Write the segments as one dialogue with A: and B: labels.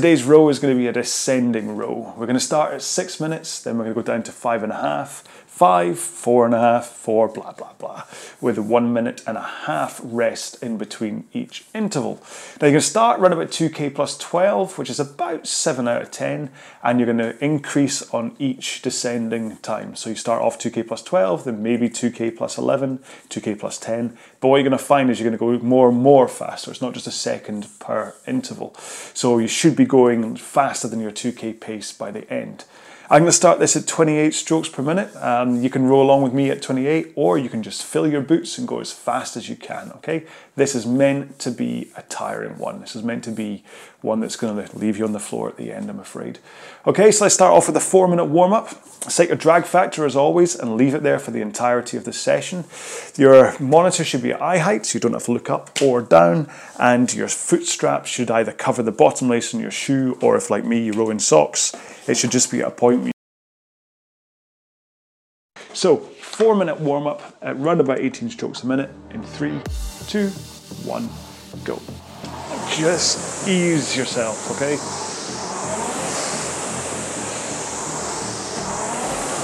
A: Today's row is going to be a descending row. We're going to start at six minutes, then we're going to go down to five and a half, five, four and a half, four, blah, blah, blah, with one minute and a half rest in between each interval. Now you're going to start run about 2k plus 12, which is about 7 out of 10, and you're going to increase on each descending time. So you start off 2k plus 12, then maybe 2k plus 11, 2k plus 10. But what you're going to find is you're going to go more and more faster. It's not just a second per interval. So you should be going faster than your 2k pace by the end. I'm going to start this at 28 strokes per minute. Um, you can row along with me at 28, or you can just fill your boots and go as fast as you can. Okay, this is meant to be a tiring one. This is meant to be one that's going to leave you on the floor at the end. I'm afraid. Okay, so let's start off with a four-minute warm-up. Set your drag factor as always, and leave it there for the entirety of the session. Your monitor should be at eye height, so you don't have to look up or down, and your foot strap should either cover the bottom lace on your shoe, or if like me you row in socks it should just be at a point. So, four minute warm up at run about 18 strokes a minute in three, two, one, go. Just ease yourself, okay?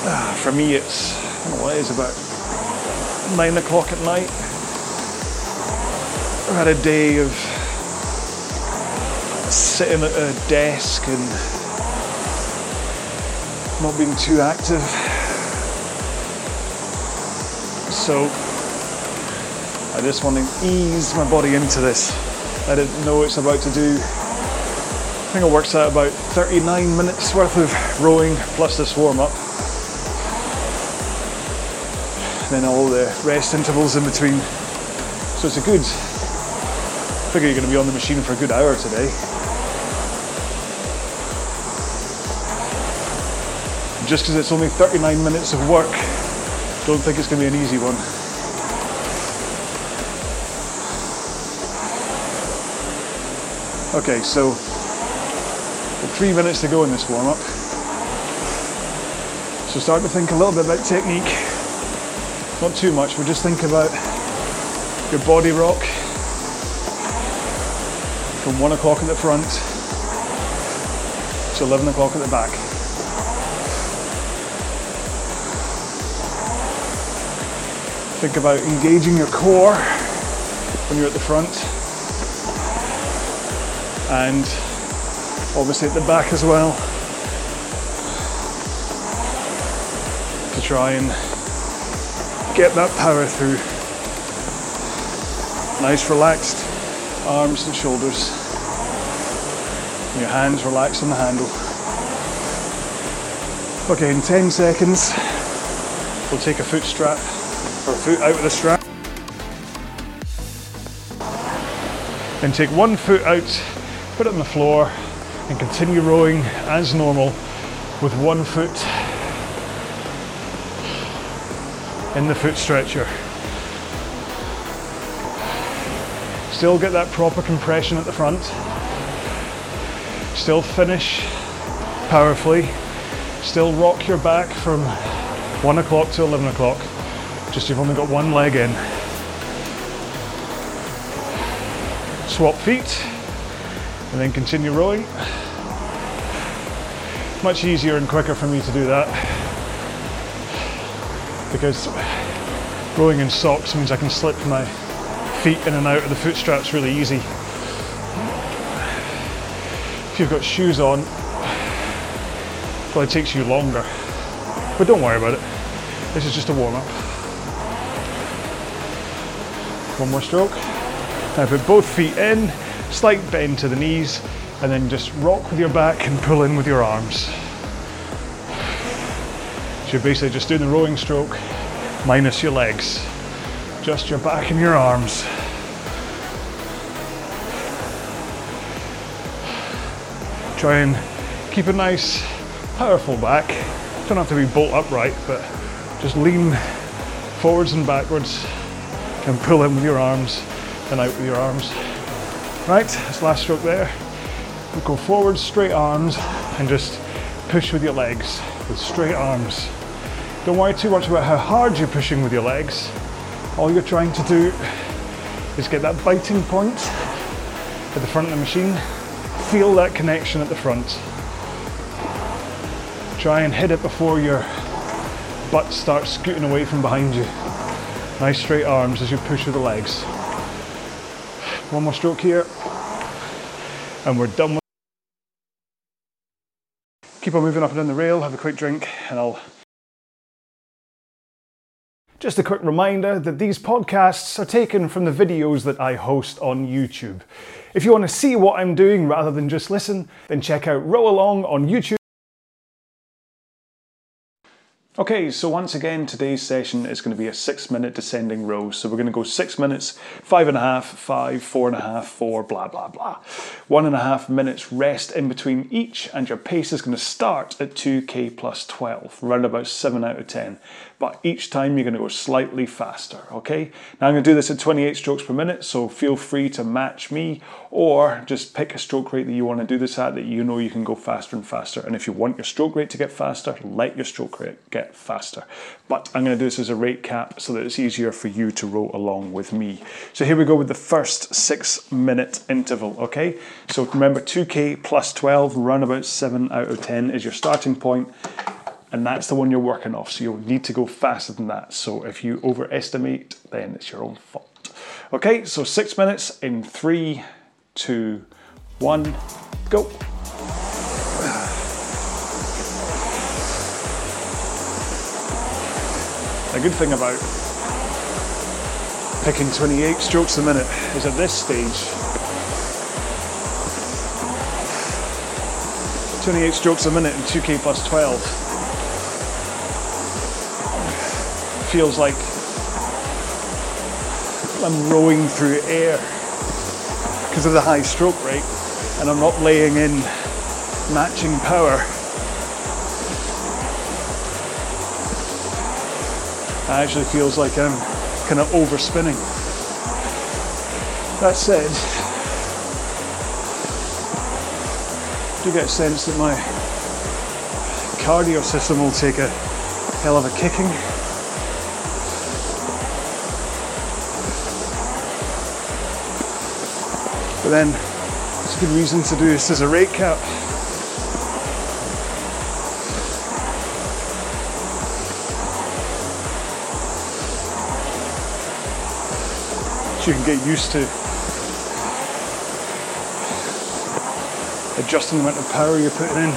A: Ah, for me, it's, I don't know what it is, about nine o'clock at night. I had a day of sitting at a desk and not being too active. So I just want to ease my body into this. I didn't know it's about to do. I think it works out about 39 minutes worth of rowing plus this warm up. Then all the rest intervals in between. So it's a good. I figure you're going to be on the machine for a good hour today. just because it's only 39 minutes of work, don't think it's going to be an easy one. Okay, so three minutes to go in this warm up. So start to think a little bit about technique. Not too much, but just think about your body rock from one o'clock at the front to 11 o'clock at the back. Think about engaging your core when you're at the front and obviously at the back as well to try and get that power through. Nice relaxed arms and shoulders. Your hands relaxed on the handle. Okay, in 10 seconds, we'll take a foot strap foot out of the strap. Then take one foot out, put it on the floor, and continue rowing as normal with one foot in the foot stretcher. Still get that proper compression at the front. Still finish powerfully. Still rock your back from 1 o'clock to 11 o'clock. Just you've only got one leg in. Swap feet and then continue rowing. Much easier and quicker for me to do that because rowing in socks means I can slip my feet in and out of the foot straps really easy. If you've got shoes on, well, it takes you longer. But don't worry about it. This is just a warm up. One more stroke. Now put both feet in, slight bend to the knees, and then just rock with your back and pull in with your arms. So you're basically just doing the rowing stroke minus your legs. Just your back and your arms.
B: Try and keep a nice, powerful back. Don't have to be bolt upright, but just lean forwards and backwards and pull in with your arms and out with your arms. Right, this last stroke there. We'll go forward, straight arms, and just push with your legs with straight arms. Don't worry too much about how hard you're pushing with your legs. All you're trying to do is get that biting point at the front of the machine. Feel that connection at the front. Try and hit it before your butt starts scooting away from behind you. Nice straight arms as you push with the legs. One more stroke here. And we're done with Keep on moving up and down the rail, have a quick drink, and I'll just a quick reminder that these podcasts are taken from the videos that I host on YouTube. If you want to see what I'm doing rather than just listen, then check out Row Along on YouTube.
A: Okay, so once again, today's session is going to be a six minute descending row. So we're going to go six minutes, five and a half, five, four and a half, four, blah, blah, blah. One and a half minutes rest in between each, and your pace is going to start at 2k plus 12, around about 7 out of 10 but each time you're going to go slightly faster, okay? Now I'm going to do this at 28 strokes per minute, so feel free to match me or just pick a stroke rate that you want to do this at that you know you can go faster and faster. And if you want your stroke rate to get faster, let your stroke rate get faster. But I'm going to do this as a rate cap so that it's easier for you to row along with me. So here we go with the first six minute interval, okay? So remember 2K plus 12, run about 7 out of 10 is your starting point and that's the one you're working off. So you'll need to go faster than that. So if you overestimate, then it's your own fault. Okay, so six minutes in three, two, one, go. A good thing about picking 28 strokes a minute is at this stage, 28 strokes a minute in 2k plus 12 feels like I'm rowing through air because of the high stroke rate and I'm not laying in matching power. Actually feels like I'm kind of overspinning. That said, I do get a sense that my cardio system will take a hell of a kicking. But then it's a good reason to do this as a rate cap. You can get used to adjusting the amount of power you're putting in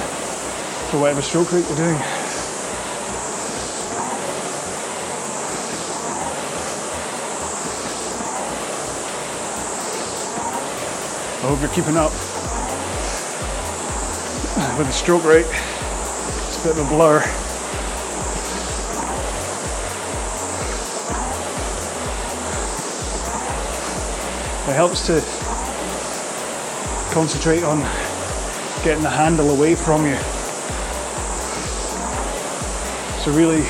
A: for whatever stroke rate you're doing. I hope you're keeping up with the stroke rate. It's a bit of a blur. It helps to concentrate on getting the handle away from you. So really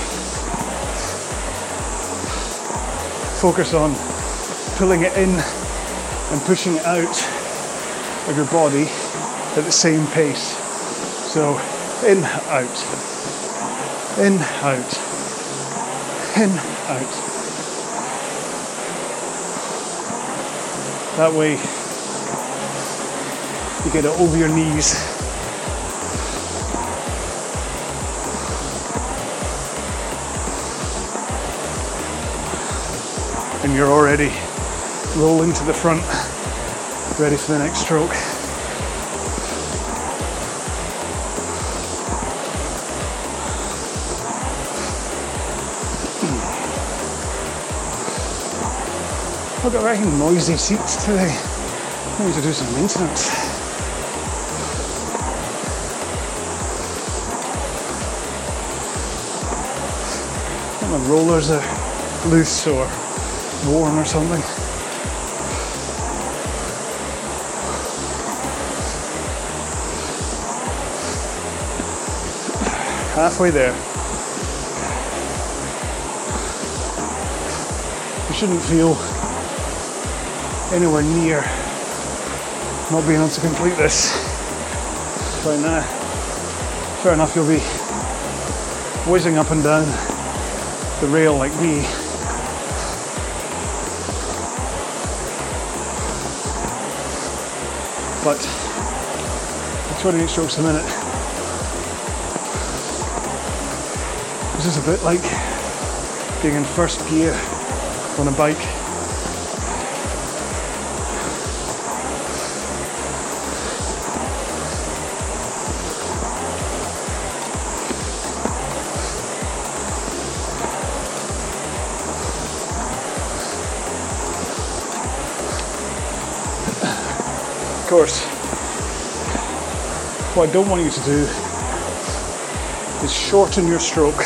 A: focus on pulling it in and pushing it out of your body at the same pace. So in, out, in, out, in, out. That way you get it over your knees. And you're already rolling to the front ready for the next stroke. I've got very noisy seats today. I need to do some maintenance. My rollers are loose or worn or something.
B: halfway there. You shouldn't feel anywhere near not being able to complete this right now. Fair enough, you'll be whizzing up and down the rail like me. But 28 strokes a minute. This is a bit like being in first gear on a bike. What I don't want you to do is shorten your stroke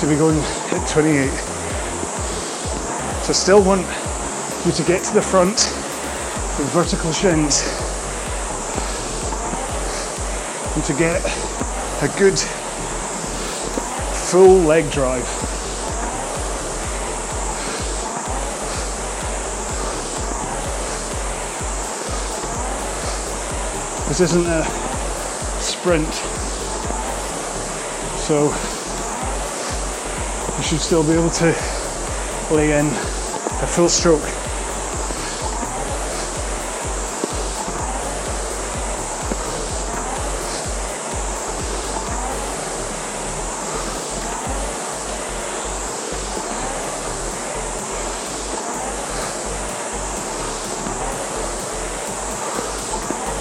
B: to be going at 28. So I still want you to get to the front with vertical shins and to get a good full leg drive. This isn't a sprint, so you should still be able to lay in a full stroke.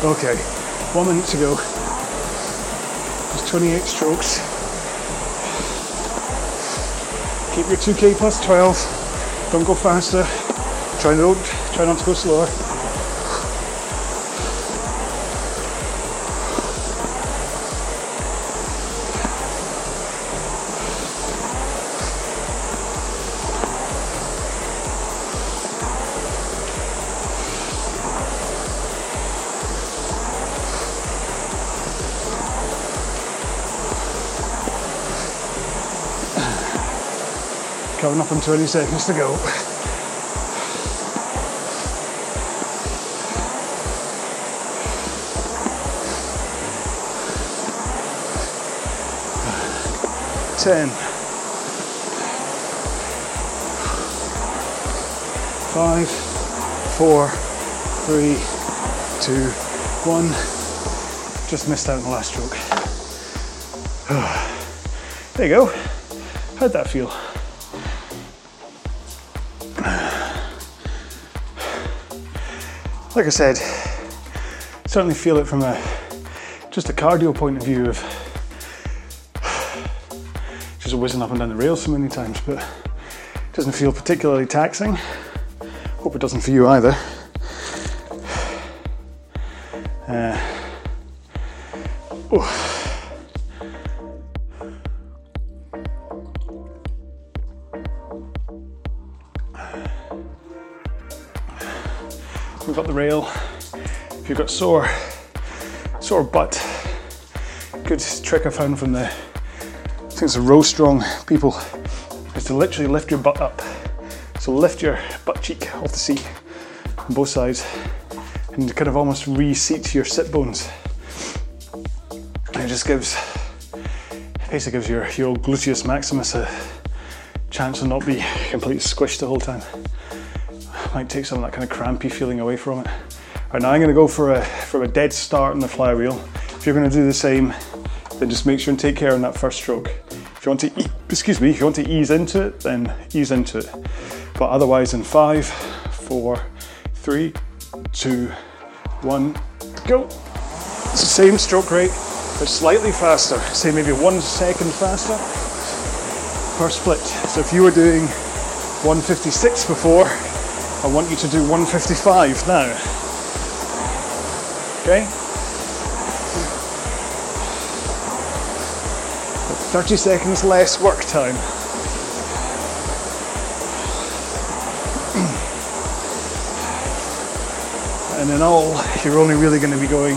B: Okay, one minute to go. There's 28 strokes. Keep your 2k plus 12. Don't go faster. Try not, try not to go slower. Coming up in 20 seconds to go. Ten. Five, four, three, two, one. Just missed out on the last stroke. There you go. How'd that feel? Like I said, certainly feel it from a just a cardio point of view of just whizzing up and down the rails so many times, but it doesn't feel particularly taxing. Hope it doesn't for you either. Sore, sore butt, good trick I found from the, I think it's the row strong people, is to literally lift your butt up. So lift your butt cheek off the seat on both sides and kind of almost reseat your sit bones. And it just gives, basically gives your, your gluteus maximus a chance to not be completely squished the whole time might take some of that kind of crampy feeling away from it. Right, now I'm going to go for a for a dead start on the flywheel. If you're going to do the same, then just make sure and take care on that first stroke. If you want to, e- excuse me, if you want to ease into it, then ease into it. But otherwise, in five, four, three, two, one, go. It's the same stroke rate, but slightly faster. Say maybe one second faster per split. So if you were doing 156 before, I want you to do 155 now. Okay? 30 seconds less work time. And in all, you're only really going to be going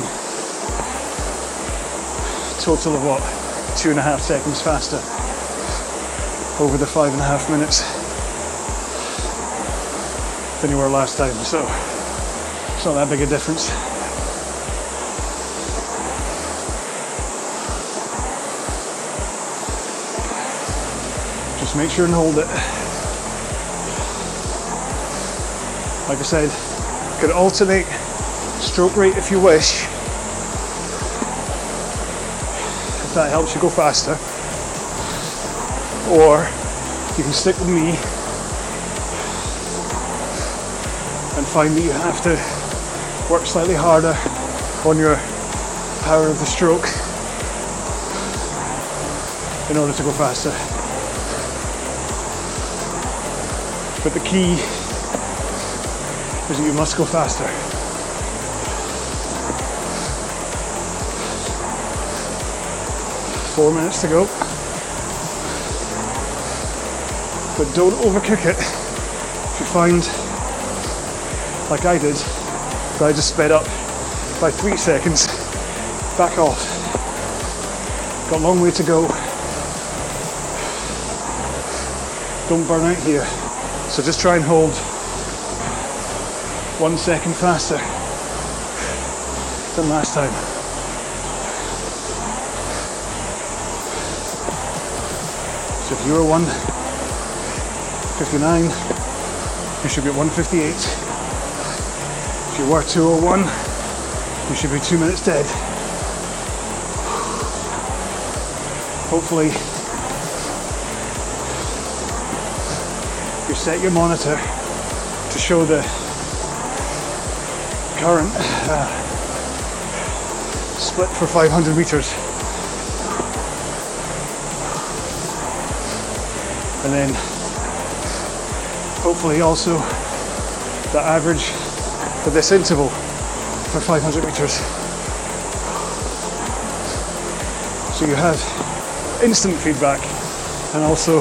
B: total of what? Two and a half seconds faster over the five and a half minutes than you were last time. So it's not that big a difference. Just make sure and hold it. Like I said, you could alternate stroke rate if you wish. If that helps you go faster. Or you can stick with me and find that you have to work slightly harder on your power of the stroke in order to go faster. But the key is that you must go faster. Four minutes to go. But don't overcook it. If you find, like I did, that I just sped up by three seconds, back off. Got a long way to go. Don't burn out here. So just try and hold one second faster than last time. So if you were 159, you should be at 158. If you were 201, you should be two minutes dead. Hopefully, set your monitor to show the current uh, split for 500 meters. And then hopefully also the average for this interval for 500 meters. So you have instant feedback and also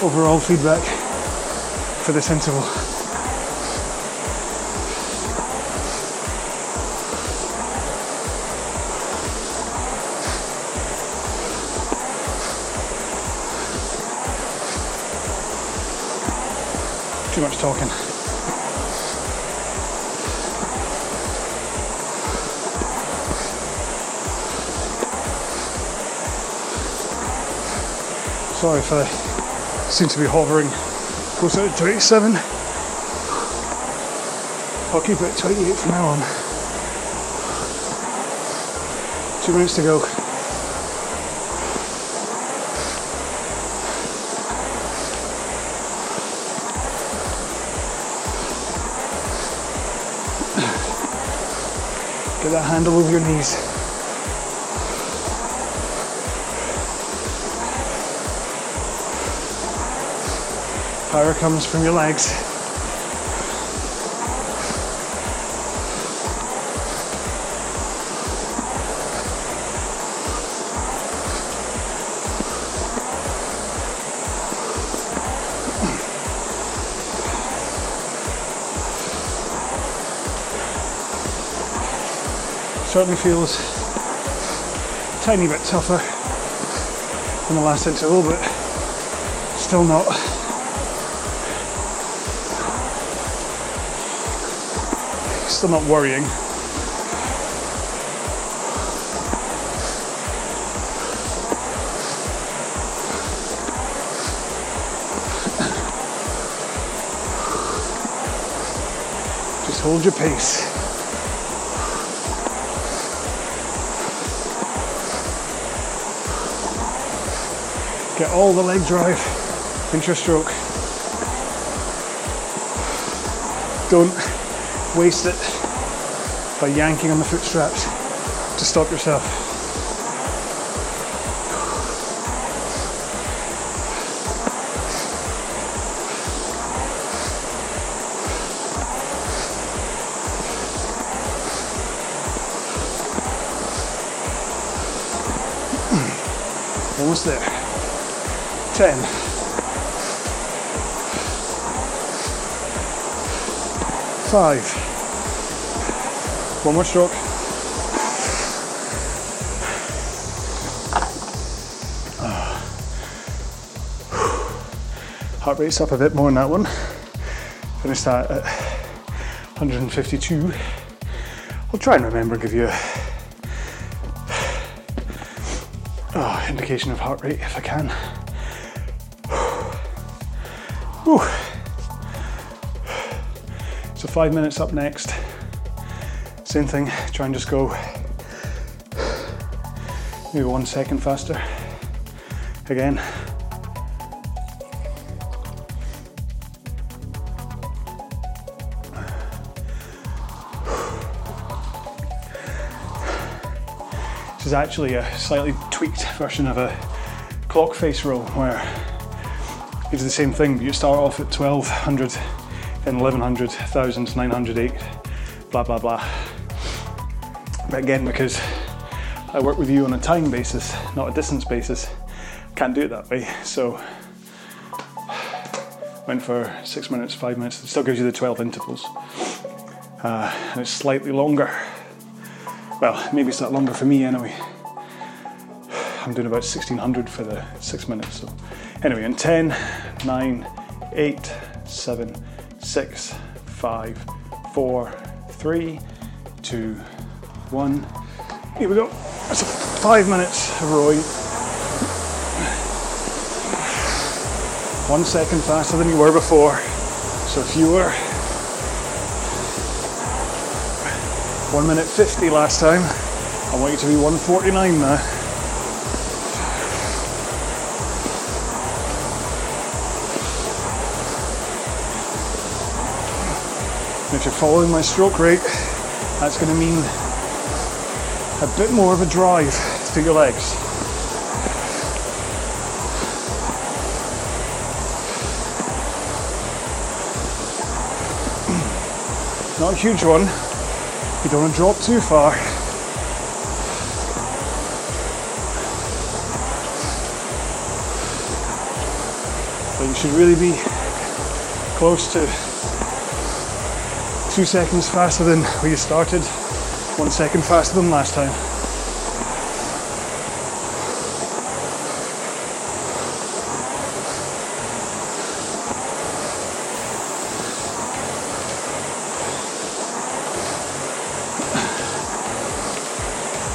B: overall feedback for this interval. Too much talking. Sorry if I seem to be hovering closer to uh, 27. I'll keep it at 28 from now on. Two minutes to go. Get that handle over your knees. Power comes from your legs. Certainly feels a tiny bit tougher than the last interval, but still not not worrying. Just hold your pace. Get all the leg drive into your stroke. Don't waste it by yanking on the foot straps to stop yourself. Almost there. 10. Five. One more stroke. Ah. Heart rate's up a bit more on that one. Finish that at 152. I'll try and remember and give you a oh, indication of heart rate if I can. Whew. So five minutes up next. Same thing, try and just go maybe one second faster. Again. This is actually a slightly tweaked version of a clock face roll where do the same thing, but you start off at 1200, then 1100, 1000, 908, blah blah blah. Again, because I work with you on a time basis, not a distance basis, can't do it that way. So went for six minutes, five minutes. It still gives you the 12 intervals. Uh, and it's slightly longer. Well, maybe it's not longer for me anyway. I'm doing about 1600 for the six minutes. So anyway, in 10, 9, 8, 7, 6, 5, 4, 3, 2, 1. Here we go. That's five minutes of rowing. One second faster than you were before. So were one minute 50 last time, I want you to be 149 now. If you're following my stroke rate, that's going to mean a bit more of a drive through your legs. Not a huge one. You don't want to drop too far. But you should really be close to two seconds faster than where you started, one second faster than last time.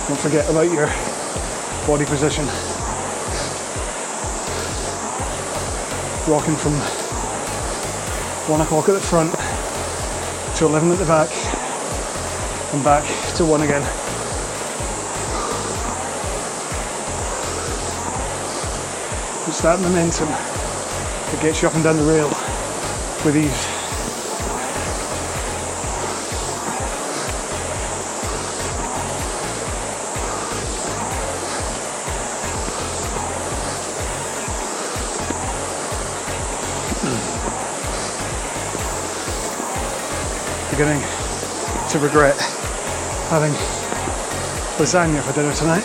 B: Don't forget about your body position. Rocking from one o'clock at the front to 11 at the back and back to one again. It's that momentum that gets you up and down the rail with ease. beginning to regret having lasagna for dinner tonight.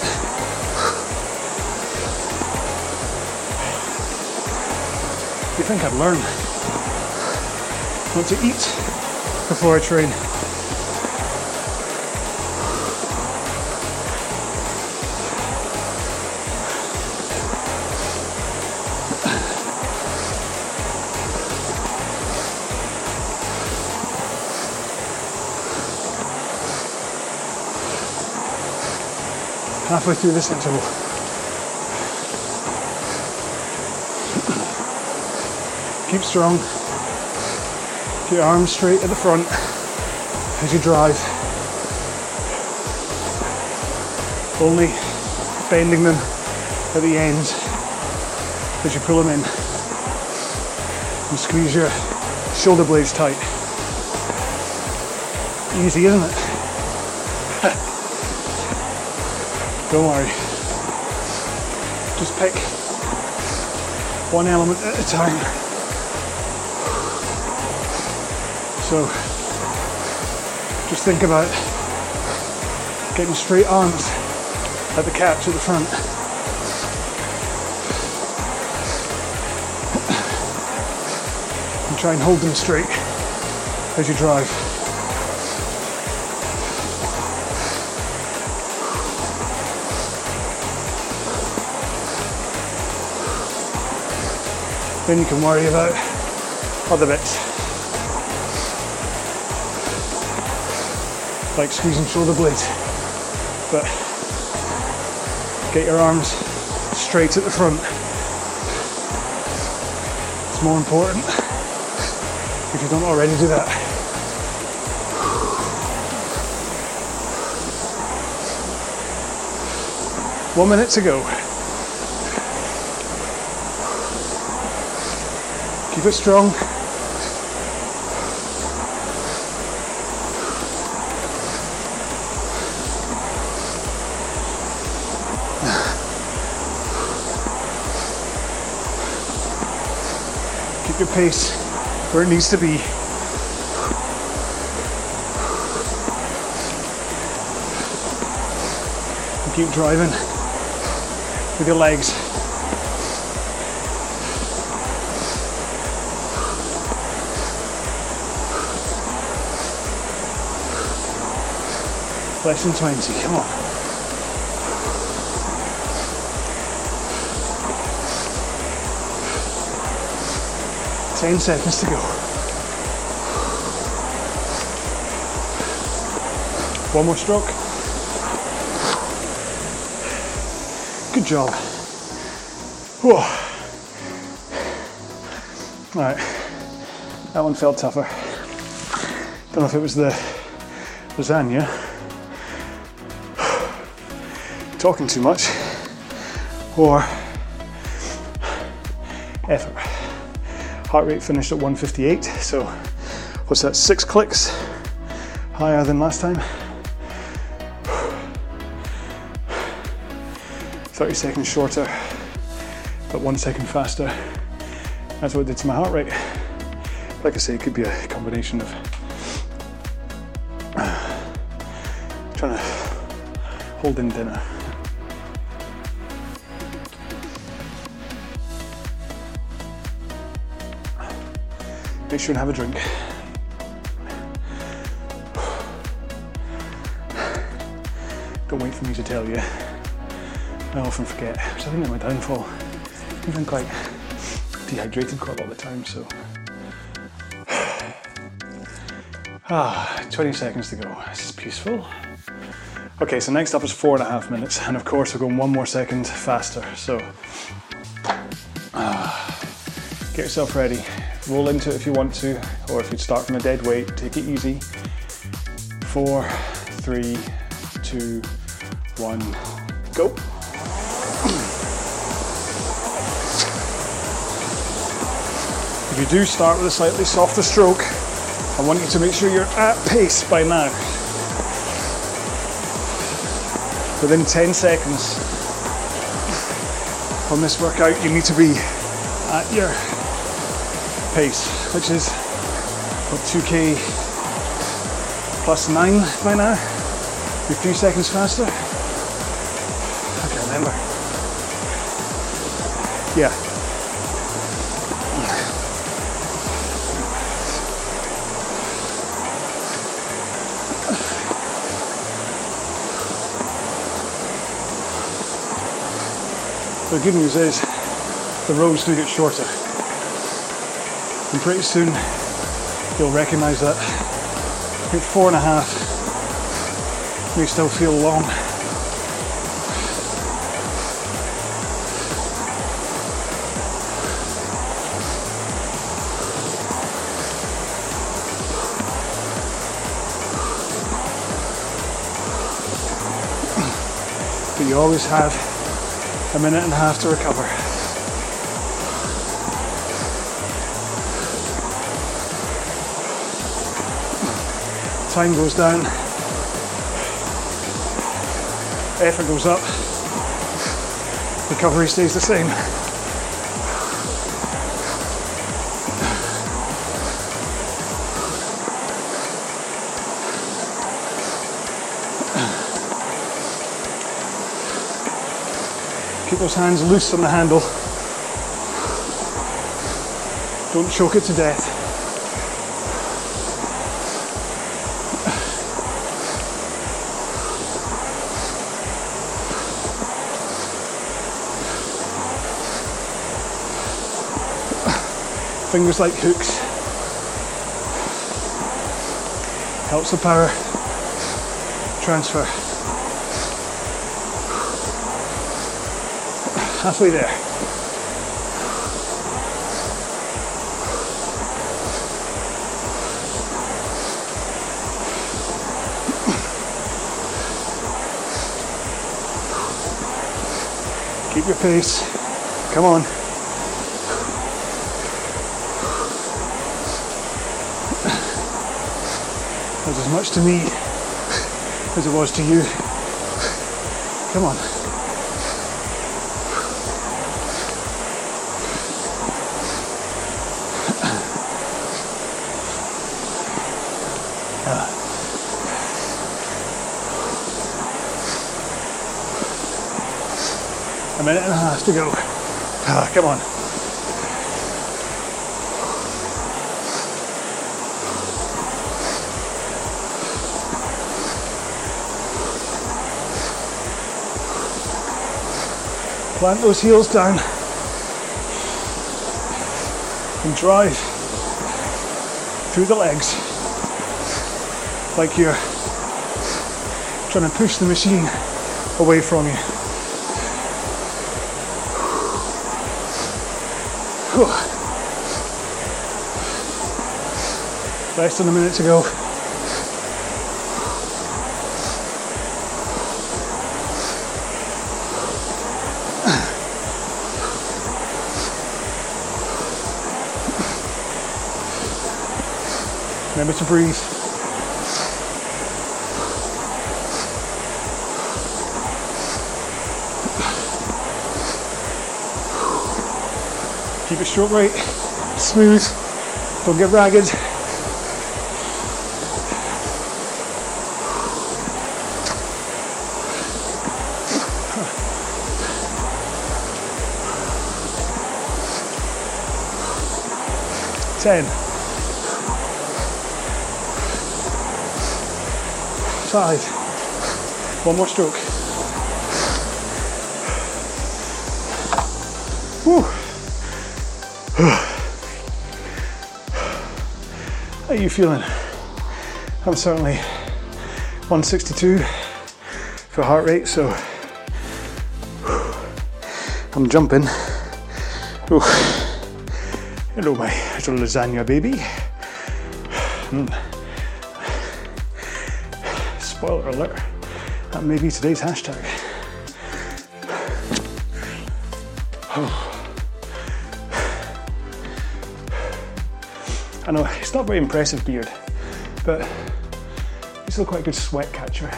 B: You think I'd learn not to eat before I train? Halfway through this interval. Keep strong. Keep your arms straight at the front as you drive. Only bending them at the ends as you pull them in. And squeeze your shoulder blades tight. Easy, isn't it? Don't worry. Just pick one element at a time. So just think about getting straight arms at the catch at the front. And try and hold them straight as you drive. Then you can worry about other bits. Like squeezing shoulder blades. But get your arms straight at the front. It's more important if you don't already do that. One minute to go. Keep it strong. Keep your pace where it needs to be. And keep driving with your legs. Less than 20, come on. Ten seconds to go. One more stroke. Good job. Whoa. Right, that one felt tougher. Don't know if it was the lasagna, talking too much, or effort. Heart rate finished at 158, so what's that, six clicks higher than last time. 30 seconds shorter, but one second faster. That's what it did to my heart rate. Like I say, it could be a combination of trying to hold in dinner. Make sure and have a drink. Don't wait for me to tell you. I often forget, which I think is my downfall. Even quite dehydrated quite a lot of the time, so. Ah, 20 seconds to go. This is peaceful. Okay, so next up is four and a half minutes, and of course we're going one more second faster. So, ah, get yourself ready. Roll into it if you want to, or if you start from a dead weight, take it easy. Four, three, two, one, go. If you do start with a slightly softer stroke, I want you to make sure you're at pace by now. Within 10 seconds on this workout, you need to be at your pace, which is what 2k plus 9 by now. A few seconds faster. I can remember. Yeah. The good news is the roads do get shorter. And pretty soon you'll recognize that at four and a half may still feel long. But you always have a minute and a half to recover. Time goes down, effort goes up, recovery stays the same. Keep those hands loose on the handle. Don't choke it to death. Fingers like hooks. Helps the power transfer. Halfway there. Keep your pace. Come on. That's as much to me as it was to you. Come on. A minute and a half to go. Ah, come on. Plant those heels down and drive through the legs like you're trying to push the machine away from you. Less than a minute to go. Remember to breathe. Keep it stroke right, smooth, don't get ragged. Ten. Five. One more stroke. Whew. How are you feeling? I'm certainly 162 for heart rate, so I'm jumping. Ooh. Hello, my little lasagna baby. Mm. Spoiler alert, that may be today's hashtag. I know it's not very impressive beard, but he's still quite a good sweat catcher.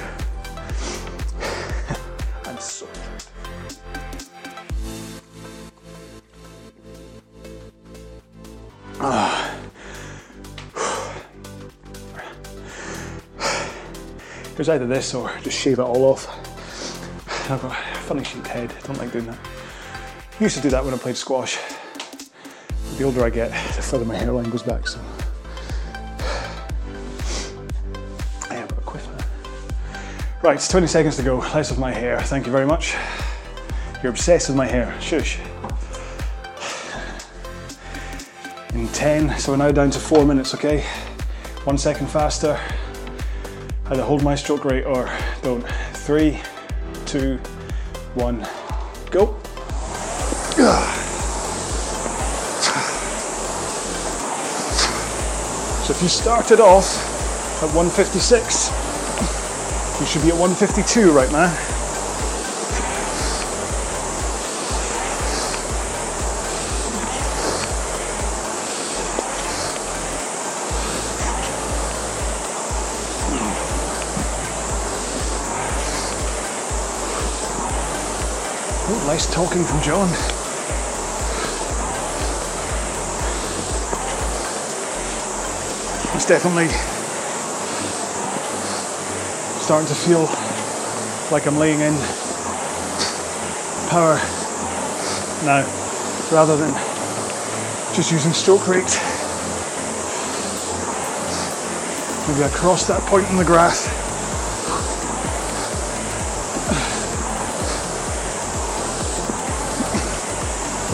B: Was either this or just shave it all off. I've got a funny shaped head, don't like doing that. I used to do that when I played squash. The older I get, the further my hairline goes back, so. I have a quiff now. Right, it's 20 seconds to go. Less of my hair, thank you very much. You're obsessed with my hair, shush. In 10, so we're now down to four minutes, okay? One second faster. Either hold my stroke rate or don't. Three, two, one, go. So if you started off at 156, you should be at 152 right now. Nice talking from John. It's definitely starting to feel like I'm laying in power now rather than just using stroke rate. Maybe I crossed that point in the graph.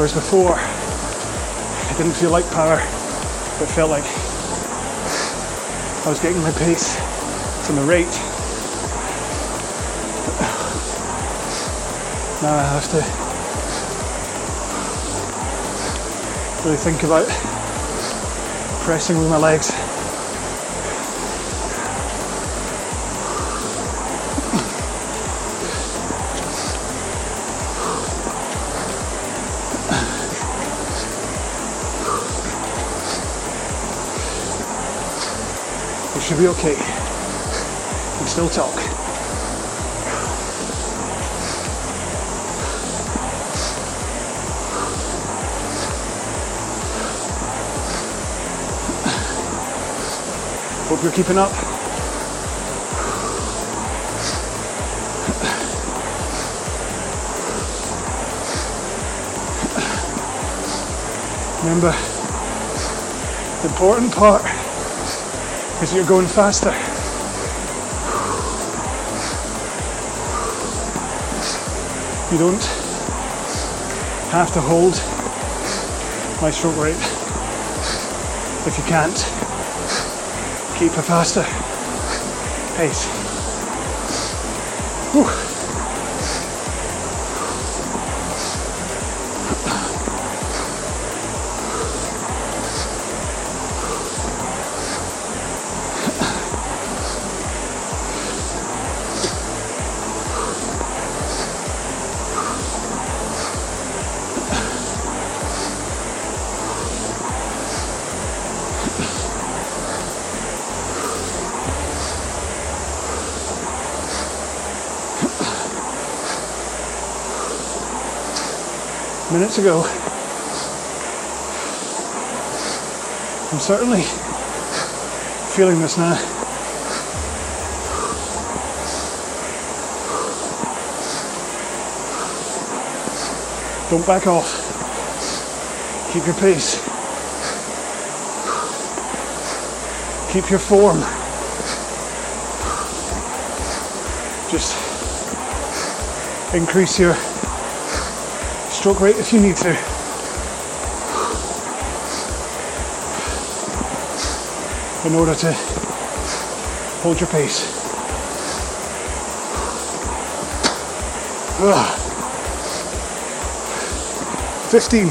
B: Whereas before, it Didn't feel like power, but felt like I was getting my pace from the rate. Now I have to really think about pressing with my legs. Be okay. We still talk. Hope you're keeping up. Remember, the important part is you're going faster. You don't have to hold my stroke rate if you can't keep a faster pace. Minutes ago. I'm certainly feeling this now. Don't back off. Keep your pace. Keep your form. Just increase your stroke rate if you need to. In order to hold your pace. Ugh. 15.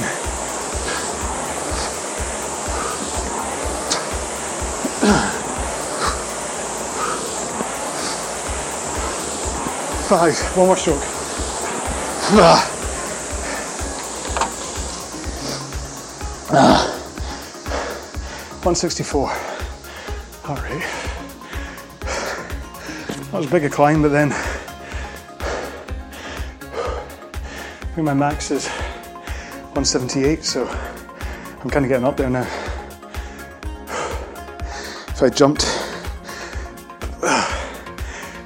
B: Five. One more stroke. Ugh. 164. All right. That was a bigger climb, but then I think my max is 178, so I'm kind of getting up there now. If I jumped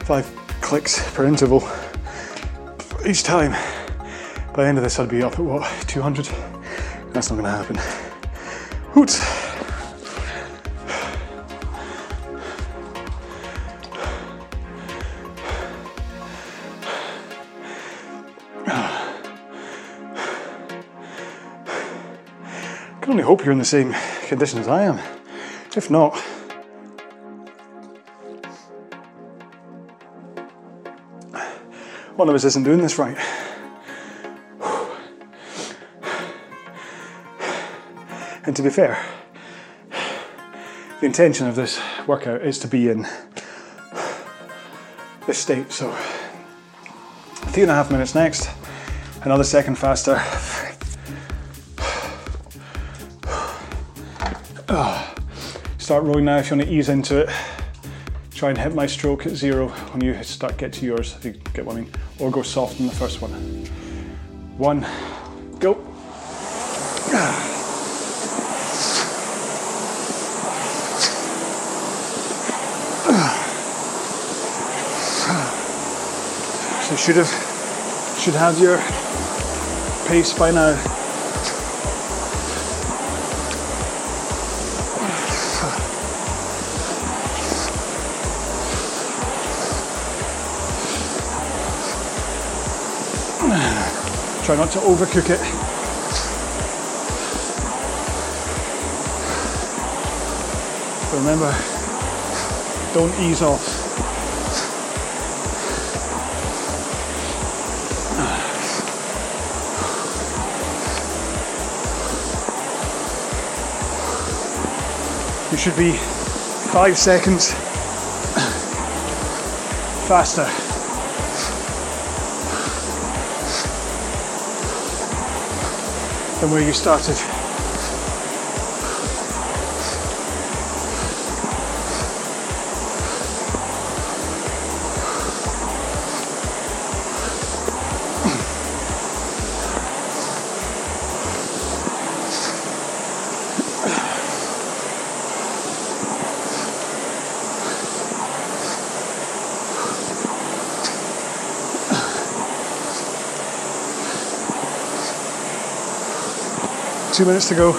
B: five clicks per interval each time, by the end of this, I'd be up at what, 200? That's not going to happen. Hoots. Can only hope you're in the same condition as I am. If not, one of us isn't doing this right. And to be fair, the intention of this workout is to be in this state. So, three and a half minutes next, another second faster. Start rolling now if you want to ease into it. Try and hit my stroke at zero when you start get to yours, if you get what I mean, or go soft in the first one. One, go. So should have should have your pace by now. try not to overcook it. But remember, don't ease off. You should be five seconds faster. Than where you started. Two minutes to go.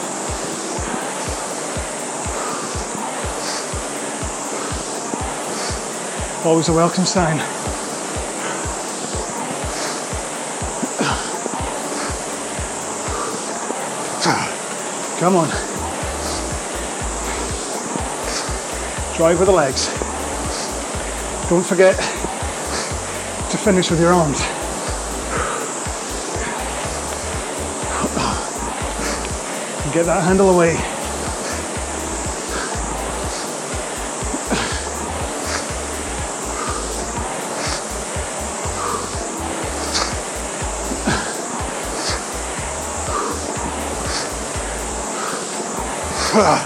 B: Always a welcome sign. Come on. Drive with the legs. Don't forget to finish with your arms. Get that handle away. Come on.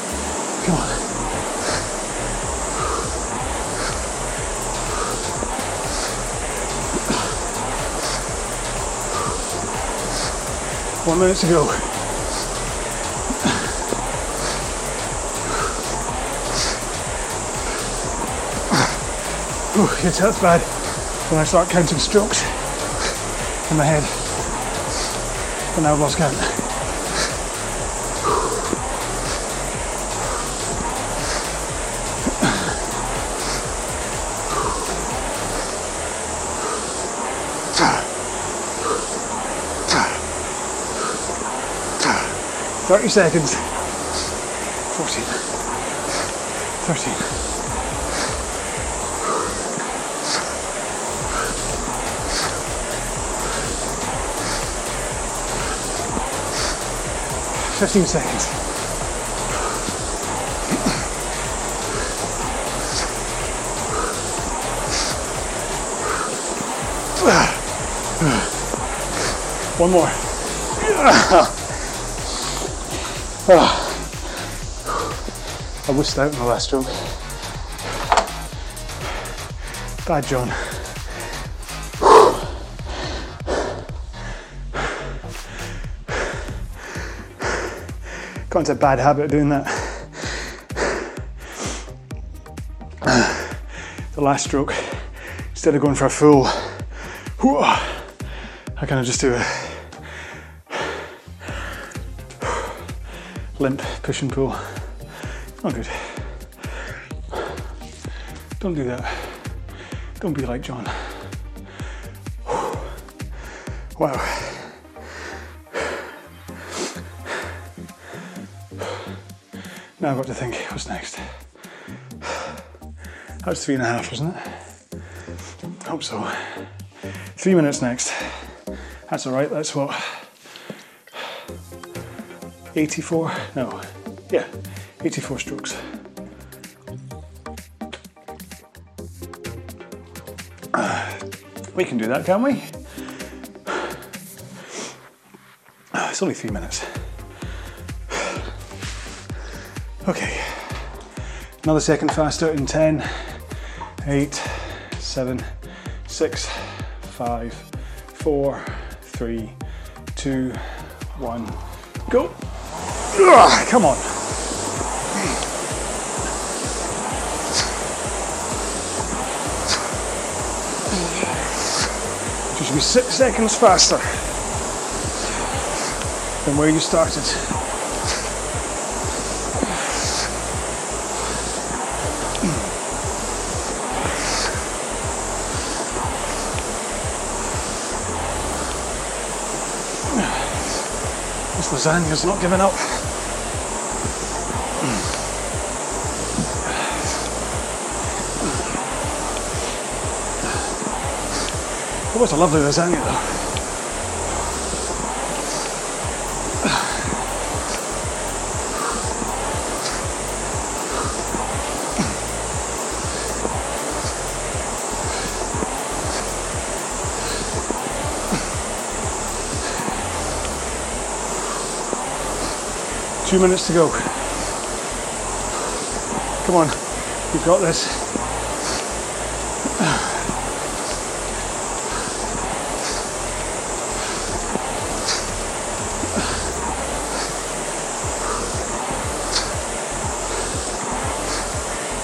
B: One minute to go. Ooh, it hurts bad when I start counting strokes in my head. But now I've lost count. Thirty seconds. Fourteen. Thirteen. Fifteen seconds. One more. I whisked out the last stroke. Bad John. Got into a bad habit of doing that. The last stroke, instead of going for a full, I kind of just do a limp push and pull. Not good. Don't do that. Don't be like John. Wow. Now I've got to think, what's next? That was three and a half, wasn't it? Hope so. Three minutes next. That's all right, that's what? 84? No, yeah, 84 strokes. we can do that, can't we? It's only three minutes. Another second faster in 10, 8, 7, 6, 5, 4, 3, 2, 1, go. Ugh, come on. You should be six seconds faster than where you started. This lasagna's not giving up. Oh, what a lovely lasagna though. Two minutes to go. Come on, you've got this.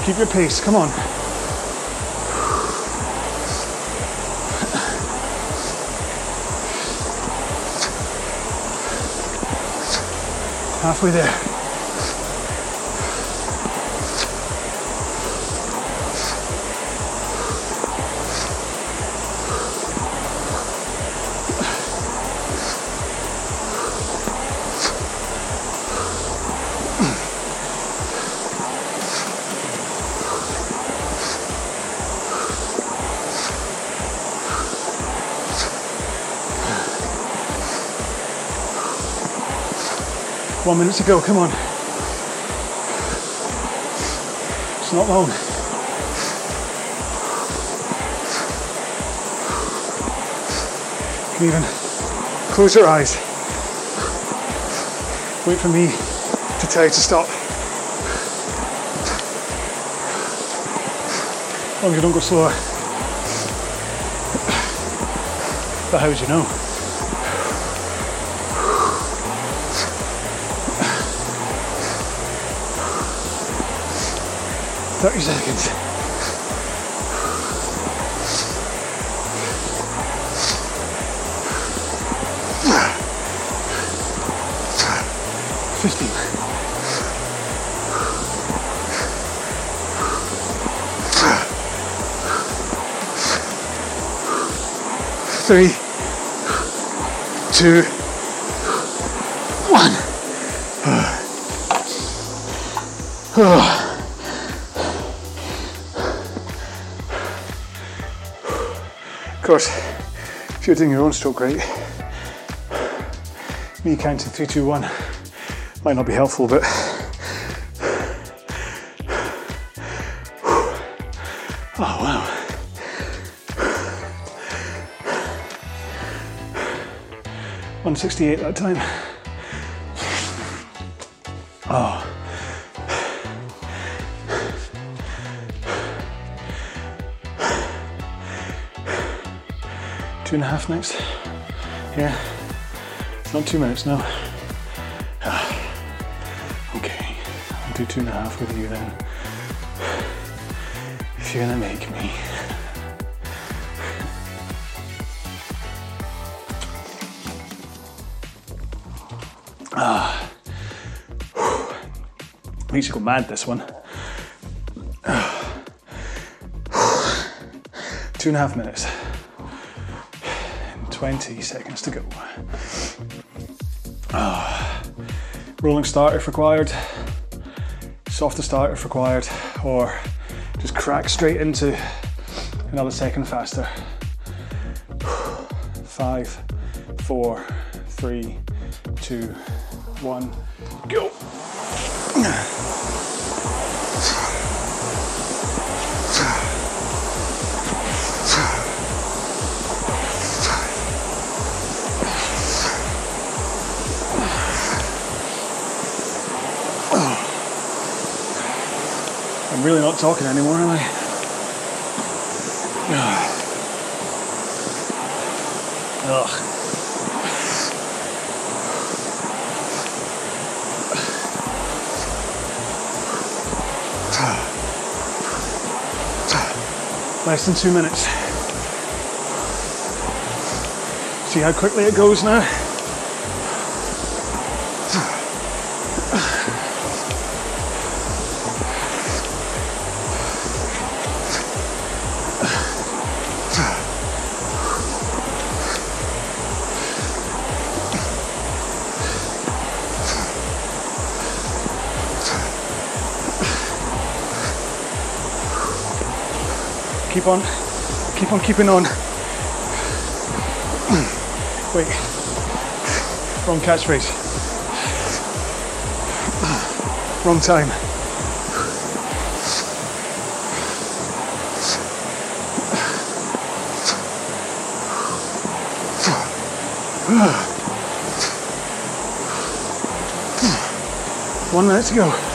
B: Keep your pace, come on. Halfway there. One minute to go, come on. It's not long. You can even close your eyes. Wait for me to tell you to stop. As long as you don't go slower. But how would you know? Thirty seconds. Fifteen. Three, two, if you're doing your own stroke rate, me counting three, two, one might not be helpful, but oh wow. One sixty-eight that time. Two and a half next. Yeah. Not two minutes now. Ah. Okay. I'll do two and a half with you then. If you're gonna make me. Ah. Makes you go mad this one. Two and a half minutes. 20 seconds to go. Ah. Rolling start if required, softer start if required, or just crack straight into another second faster. Five, four, three, two, one, go. Really not talking anymore, am I? Ugh. Less than two minutes. See how quickly it goes now? On keeping on. Wait. Wrong catchphrase. Wrong time. One minute to go.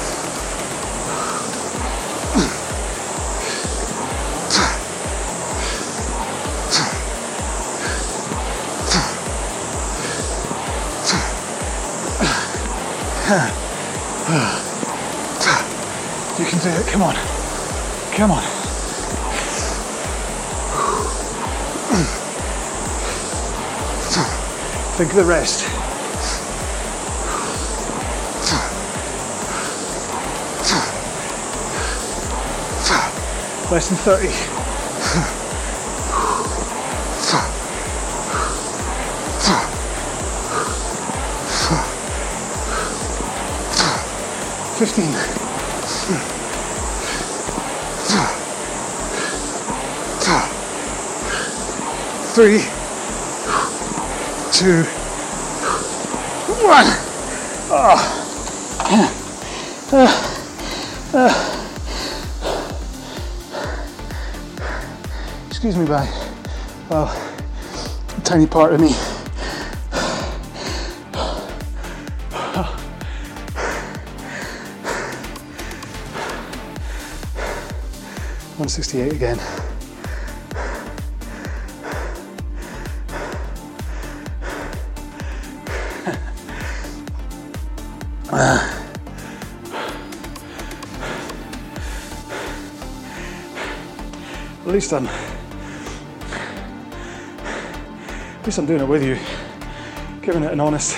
B: You can do it. Come on. Come on. Think of the rest. Less than 30. Fifteen. Three, two, one. Excuse me, by Well, tiny part of me. One sixty-eight again. At least I'm. At least I'm doing it with you, giving it an honest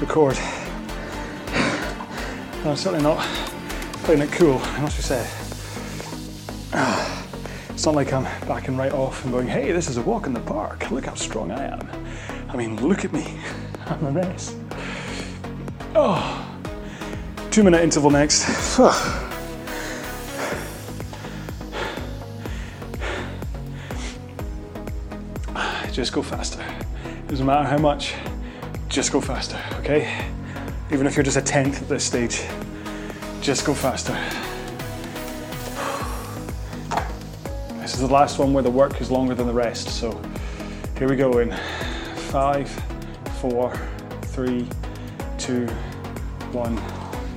B: record. I'm certainly not playing it cool, I must be said. It's not like I'm backing right off and going, hey, this is a walk in the park. Look how strong I am. I mean, look at me. I'm a mess. Oh, two minute interval next. just go faster. It Doesn't matter how much, just go faster, okay? Even if you're just a tenth at this stage, just go faster. Is the last one where the work is longer than the rest, so here we go in five, four, three, two, one,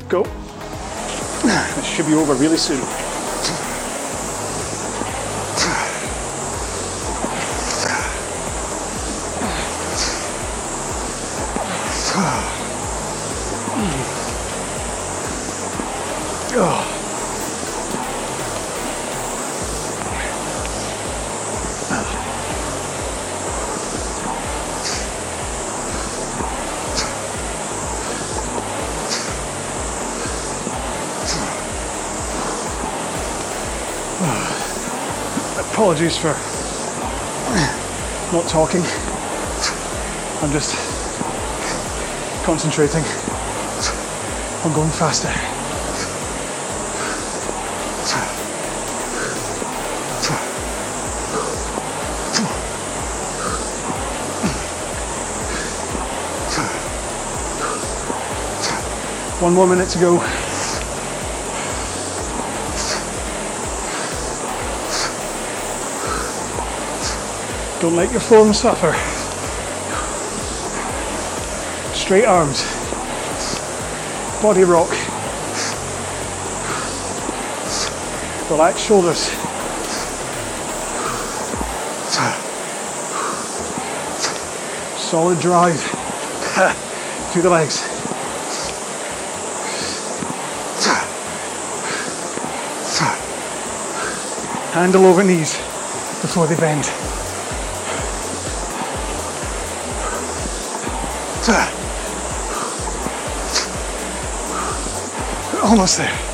B: go. This should be over really soon. Apologies for not talking. I'm just concentrating on going faster. One more minute to go. Don't let your form suffer. Straight arms. Body rock. Relax shoulders. Solid drive through the legs. Handle over knees before they bend. Almost there.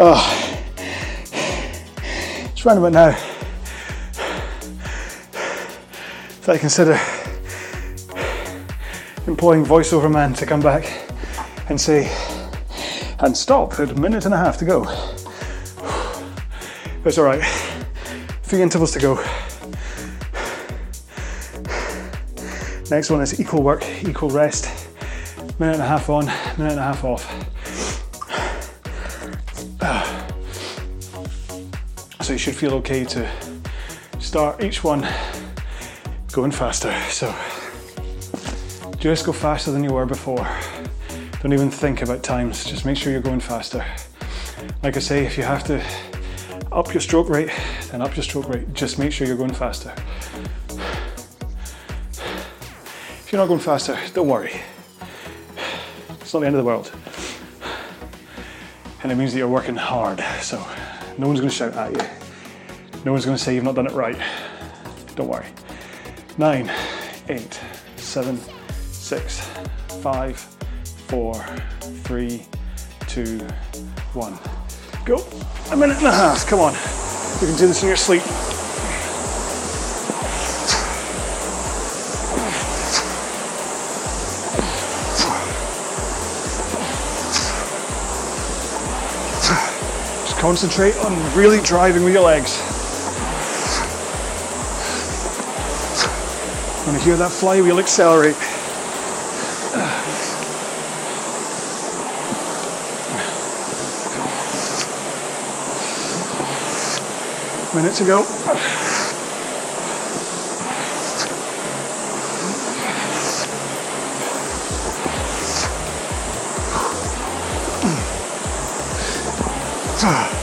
B: Oh, it's round about now that I consider employing voiceover man to come back and say, and stop at a minute and a half to go. It's all right. Three intervals to go. Next one is equal work, equal rest. Minute and a half on, minute and a half off. You should feel okay to start each one going faster. So just go faster than you were before. Don't even think about times, just make sure you're going faster. Like I say, if you have to up your stroke rate, then up your stroke rate. Just make sure you're going faster. If you're not going faster, don't worry. It's not the end of the world. And it means that you're working hard, so no one's going to shout at you. No one's going to say you've not done it right. Don't worry. Nine, eight, seven, six, five, four, three, two, one. Go. A minute and a half. Come on. You can do this in your sleep. Just concentrate on really driving with your legs. When you hear that flywheel accelerate, minute to go. Twenty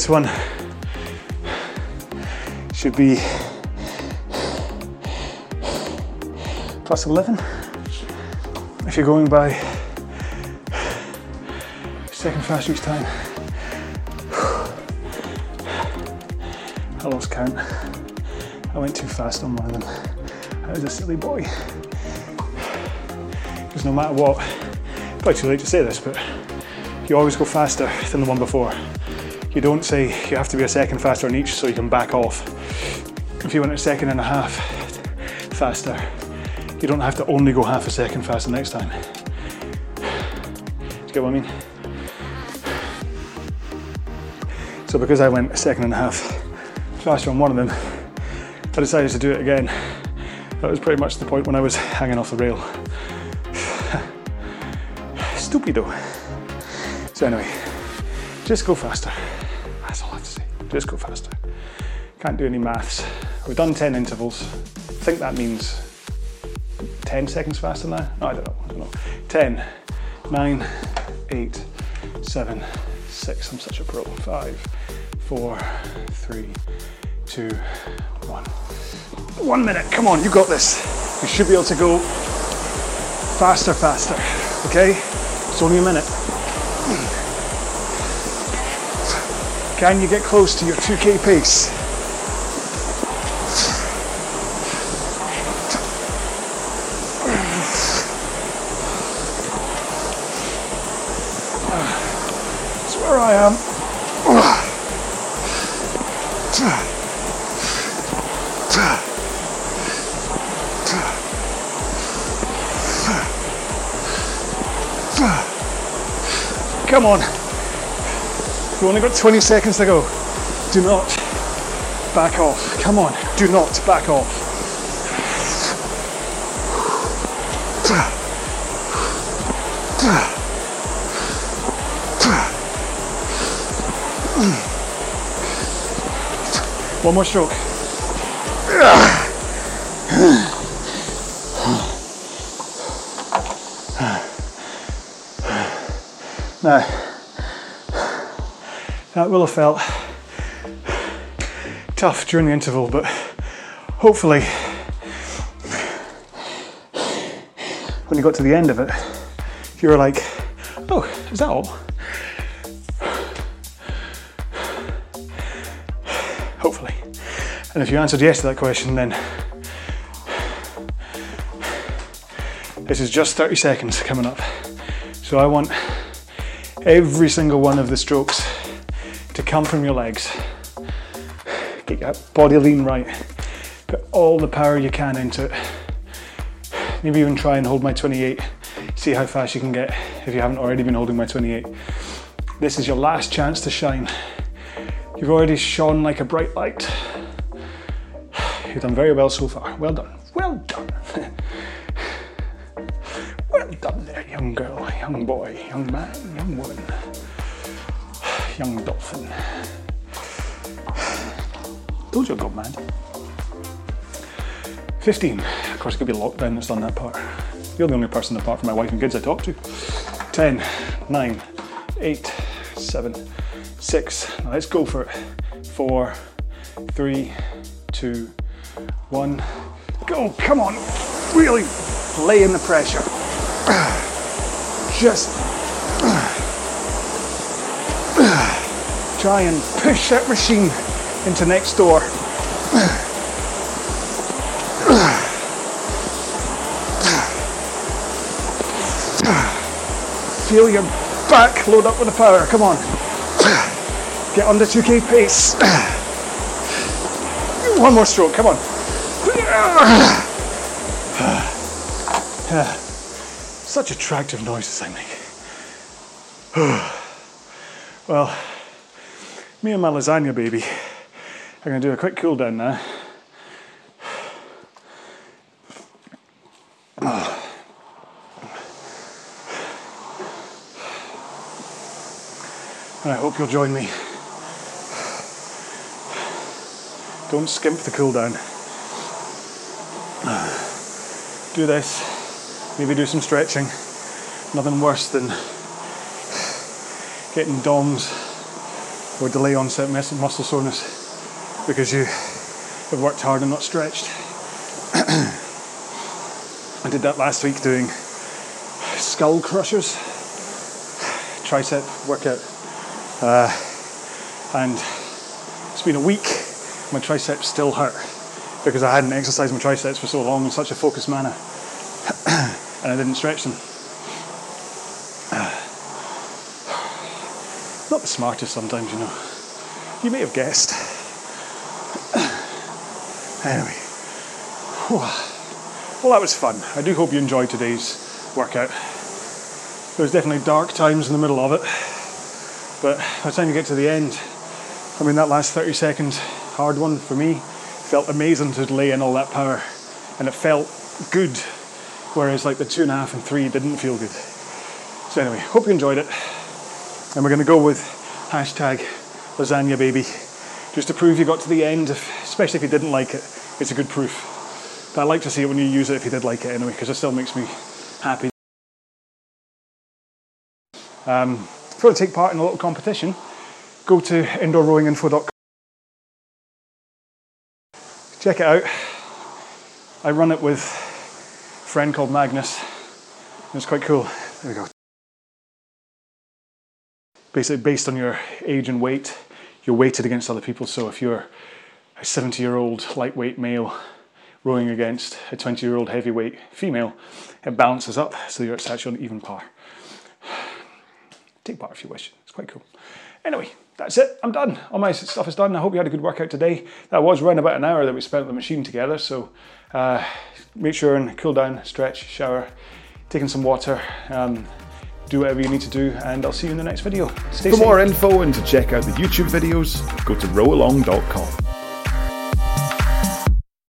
B: This one should be plus 11. If you're going by second fast time, I lost count. I went too fast on one of them. I was a silly boy. Because no matter what, probably too late to say this, but you always go faster than the one before. You don't say you have to be a second faster on each so you can back off. If you went a second and a half faster, you don't have to only go half a second faster next time. Do you get what I mean? So because I went a second and a half faster on one of them, I decided to do it again. That was pretty much the point when I was hanging off the rail. Stupido. So anyway, just go faster. That's all I have to say. Just go faster. Can't do any maths. We've done 10 intervals. I think that means 10 seconds faster now? No, I don't know. I don't know. 10, 9, 8, 7, 6. I'm such a pro. 5, 4, 3, 2, 1. One minute. Come on, you got this. You should be able to go faster, faster. Okay? It's only a minute. Can you get close to your 2k pace? That's where I am. Come on. We've only got 20 seconds to go. Do not back off. Come on. Do not back off. One more stroke. Now, that will have felt tough during the interval, but hopefully, when you got to the end of it, you were like, oh, is that all? Hopefully. And if you answered yes to that question, then this is just 30 seconds coming up. So I want every single one of the strokes to come from your legs. Get your body lean right. Put all the power you can into it. Maybe even try and hold my 28. See how fast you can get if you haven't already been holding my 28. This is your last chance to shine. You've already shone like a bright light. You've done very well so far. Well done. Well done. well done there, young girl, young boy, young man, young woman, young dolphin. Told you I got mad. 15. Of course, it could be lockdown that's done that part. You're the only person apart from my wife and kids I talk to. 10, 9, 8, 7, 6. Now let's go for it. 4, 3, 2, 1. Go, come on. Really lay in the pressure. Just try and push that machine into next door. Feel your back load up with the power. Come on. Get under 2k pace. One more stroke. Come on. Such attractive noises I make. well, me and my lasagna baby are going to do a quick cool down now. And I hope you'll join me. Don't skimp the cool down. Do this, maybe do some stretching. Nothing worse than getting DOMS or delay onset mus- muscle soreness because you have worked hard and not stretched. I did that last week doing skull crushers, tricep workout. Uh, and it's been a week, my triceps still hurt because I hadn't exercised my triceps for so long in such a focused manner and I didn't stretch them. Not the smartest sometimes, you know. You may have guessed. anyway. Well, that was fun. I do hope you enjoyed today's workout. There was definitely dark times in the middle of it, but by the time you get to the end, I mean, that last 30 seconds, hard one for me, felt amazing to lay in all that power, and it felt good, whereas like the two and a half and three didn't feel good. So anyway, hope you enjoyed it, and we're going to go with hashtag lasagna baby, just to prove you got to the end, if, especially if you didn't like it, it's a good proof. But I like to see it when you use it if you did like it anyway, because it still makes me happy. Um, if you want to take part in a little competition, go to indoorrowinginfo.com. Check it out. I run it with a friend called Magnus. It's quite cool. There we go. Basically, based on your age and weight, you're weighted against other people. So if you're a 70 year old lightweight male rowing against a 20 year old heavyweight female, it balances up so you're actually on even par. Take part if you wish, it's quite cool. Anyway, that's it, I'm done. All my stuff is done. I hope you had a good workout today. That was around about an hour that we spent on the machine together, so uh, make sure and cool down, stretch, shower, taking some water. Um, do whatever you need to do, and I'll see you in the next video. Stay
C: For
B: safe.
C: more info and to check out the YouTube videos, go to rowalong.com.